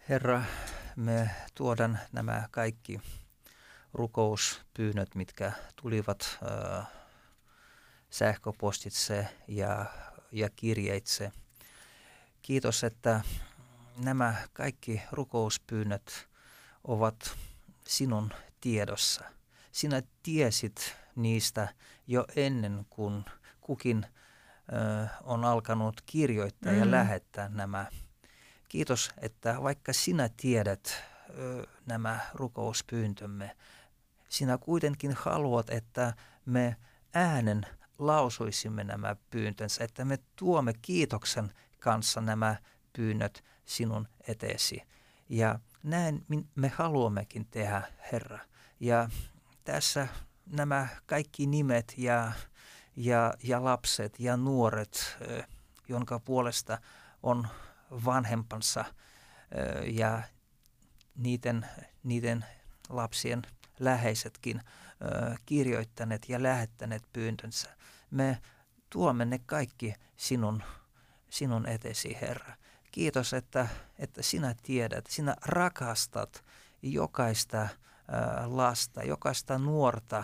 Herra, me tuodaan nämä kaikki rukouspyynnöt, mitkä tulivat äh, sähköpostitse ja, ja kirjeitse. Kiitos, että nämä kaikki rukouspyynnöt ovat sinun tiedossa. Sinä tiesit niistä jo ennen kuin kukin ö, on alkanut kirjoittaa mm. ja lähettää nämä. Kiitos, että vaikka sinä tiedät ö, nämä rukouspyyntömme, sinä kuitenkin haluat, että me äänen lausuisimme nämä pyyntönsä, että me tuomme kiitoksen kanssa nämä pyynnöt sinun eteesi. Ja näin me haluammekin tehdä, Herra. Ja tässä nämä kaikki nimet ja, ja, ja lapset ja nuoret, jonka puolesta on vanhempansa ja niiden, niiden lapsien läheisetkin kirjoittaneet ja lähettäneet pyyntönsä. Me tuomme ne kaikki sinun, sinun etesi, Herra. Kiitos, että, että sinä tiedät, sinä rakastat jokaista lasta, jokaista nuorta.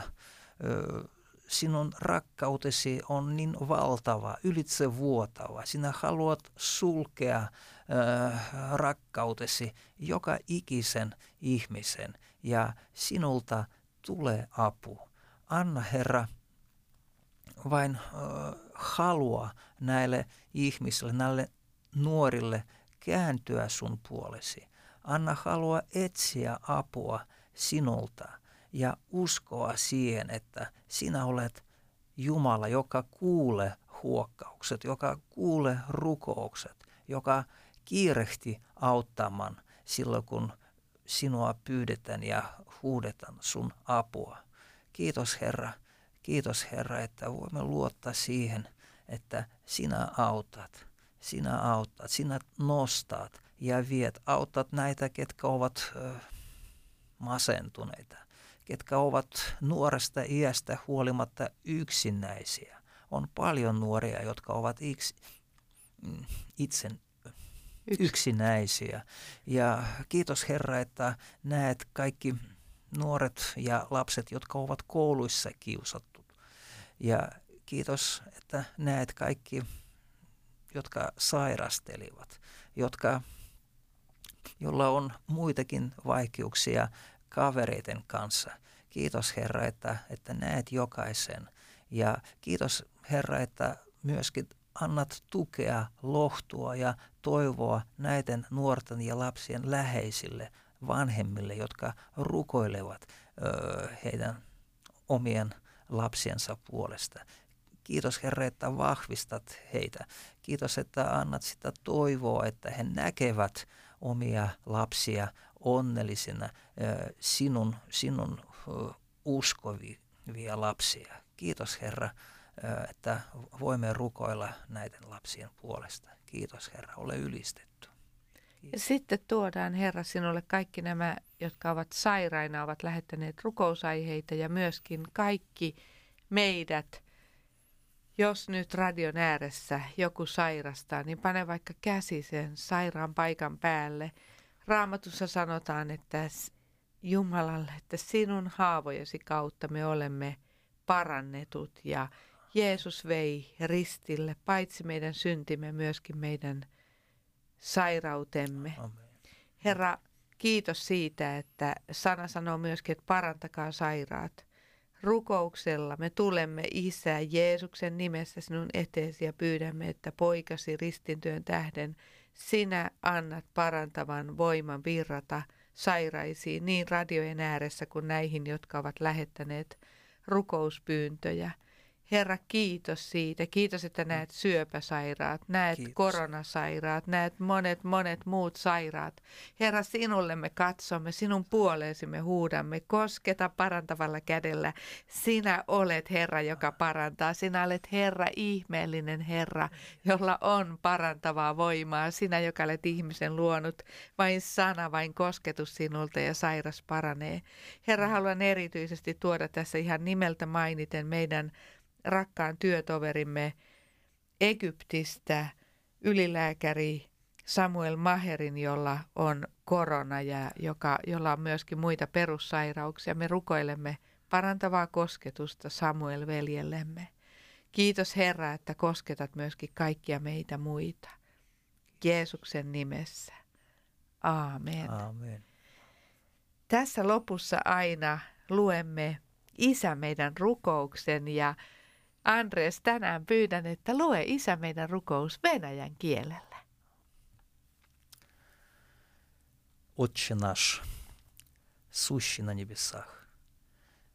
Sinun rakkautesi on niin valtava, ylitsevuotava. Sinä haluat sulkea rakkautesi joka ikisen ihmisen ja sinulta tulee apu. Anna Herra vain halua näille ihmisille, näille nuorille kääntyä sun puolesi. Anna halua etsiä apua sinulta ja uskoa siihen, että sinä olet Jumala, joka kuulee huokkaukset, joka kuulee rukoukset, joka kiirehti auttamaan silloin, kun sinua pyydetään ja huudetaan sun apua. Kiitos Herra, kiitos Herra, että voimme luottaa siihen, että sinä autat sinä autat, sinä nostat ja viet, autat näitä, ketkä ovat masentuneita, ketkä ovat nuoresta iästä huolimatta yksinäisiä. On paljon nuoria, jotka ovat iksi, mm, itse yksinäisiä. Ja kiitos Herra, että näet kaikki nuoret ja lapset, jotka ovat kouluissa kiusattu. Ja kiitos, että näet kaikki jotka sairastelivat, jotka, jolla on muitakin vaikeuksia kavereiden kanssa. Kiitos Herra, että, että näet jokaisen. Ja kiitos Herra, että myöskin annat tukea, lohtua ja toivoa näiden nuorten ja lapsien läheisille vanhemmille, jotka rukoilevat ö, heidän omien lapsiensa puolesta. Kiitos Herra, että vahvistat heitä. Kiitos, että annat sitä toivoa, että he näkevät omia lapsia onnellisina sinun, sinun uskovia lapsia. Kiitos Herra, että voimme rukoilla näiden lapsien puolesta. Kiitos Herra, ole ylistetty. Kiitos. Ja sitten tuodaan Herra sinulle kaikki nämä, jotka ovat sairaina, ovat lähettäneet rukousaiheita ja myöskin kaikki meidät – jos nyt radion ääressä joku sairastaa, niin pane vaikka käsi sen sairaan paikan päälle. Raamatussa sanotaan, että Jumalalle, että sinun haavojesi kautta me olemme parannetut ja Jeesus vei ristille paitsi meidän syntimme myöskin meidän sairautemme. Amen. Herra, kiitos siitä, että sana sanoo myöskin, että parantakaa sairaat rukouksella me tulemme Isä Jeesuksen nimessä sinun eteesi ja pyydämme, että poikasi ristintyön tähden sinä annat parantavan voiman virrata sairaisiin niin radiojen ääressä kuin näihin, jotka ovat lähettäneet rukouspyyntöjä. Herra, kiitos siitä. Kiitos, että näet syöpäsairaat, näet kiitos. koronasairaat, näet monet, monet muut sairaat. Herra, sinulle me katsomme, sinun puoleesi me huudamme. Kosketa parantavalla kädellä. Sinä olet Herra, joka parantaa. Sinä olet Herra, ihmeellinen Herra, jolla on parantavaa voimaa. Sinä, joka olet ihmisen luonut. Vain sana, vain kosketus sinulta ja sairas paranee. Herra, haluan erityisesti tuoda tässä ihan nimeltä mainiten meidän rakkaan työtoverimme Egyptistä ylilääkäri Samuel Maherin, jolla on korona ja joka, jolla on myöskin muita perussairauksia. Me rukoilemme parantavaa kosketusta Samuel veljellemme. Kiitos Herra, että kosketat myöskin kaikkia meitä muita. Jeesuksen nimessä. Aamen. Aamen. Tässä lopussa aina luemme Isä meidän rukouksen ja Andres, tänään pyydän, että lue Isä meidän rukous venäjän kielellä. Отче наш, сущий на небесах,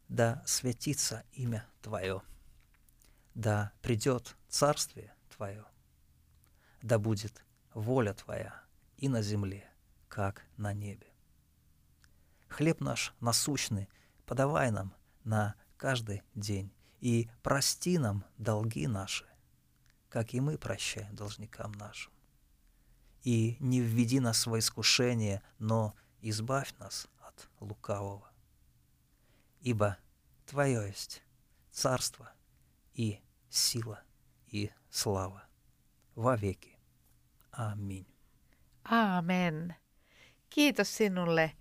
да святится имя Твое, да придет Царствие Твое, да будет воля Твоя и на земле, как на небе. Хлеб наш насущный подавай нам на каждый день, и прости нам долги наши, как и мы прощаем должникам нашим. И не введи нас в искушение, но избавь нас от лукавого. Ибо Твое есть царство и сила и слава во веки. Аминь. Aamen. Kiitos sinulle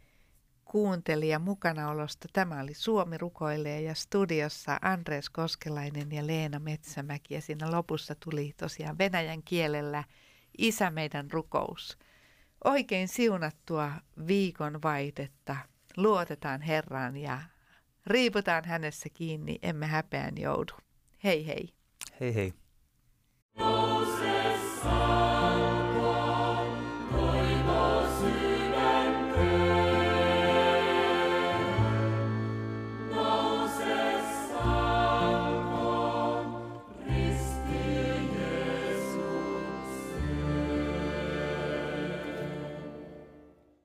kuuntelija mukanaolosta. Tämä oli Suomi rukoilee ja studiossa Andres Koskelainen ja Leena Metsämäki ja siinä lopussa tuli tosiaan venäjän kielellä Isä meidän rukous. Oikein siunattua viikon vaihdetta. Luotetaan Herraan ja riiputaan hänessä kiinni, emme häpeän joudu. Hei hei. Hei hei.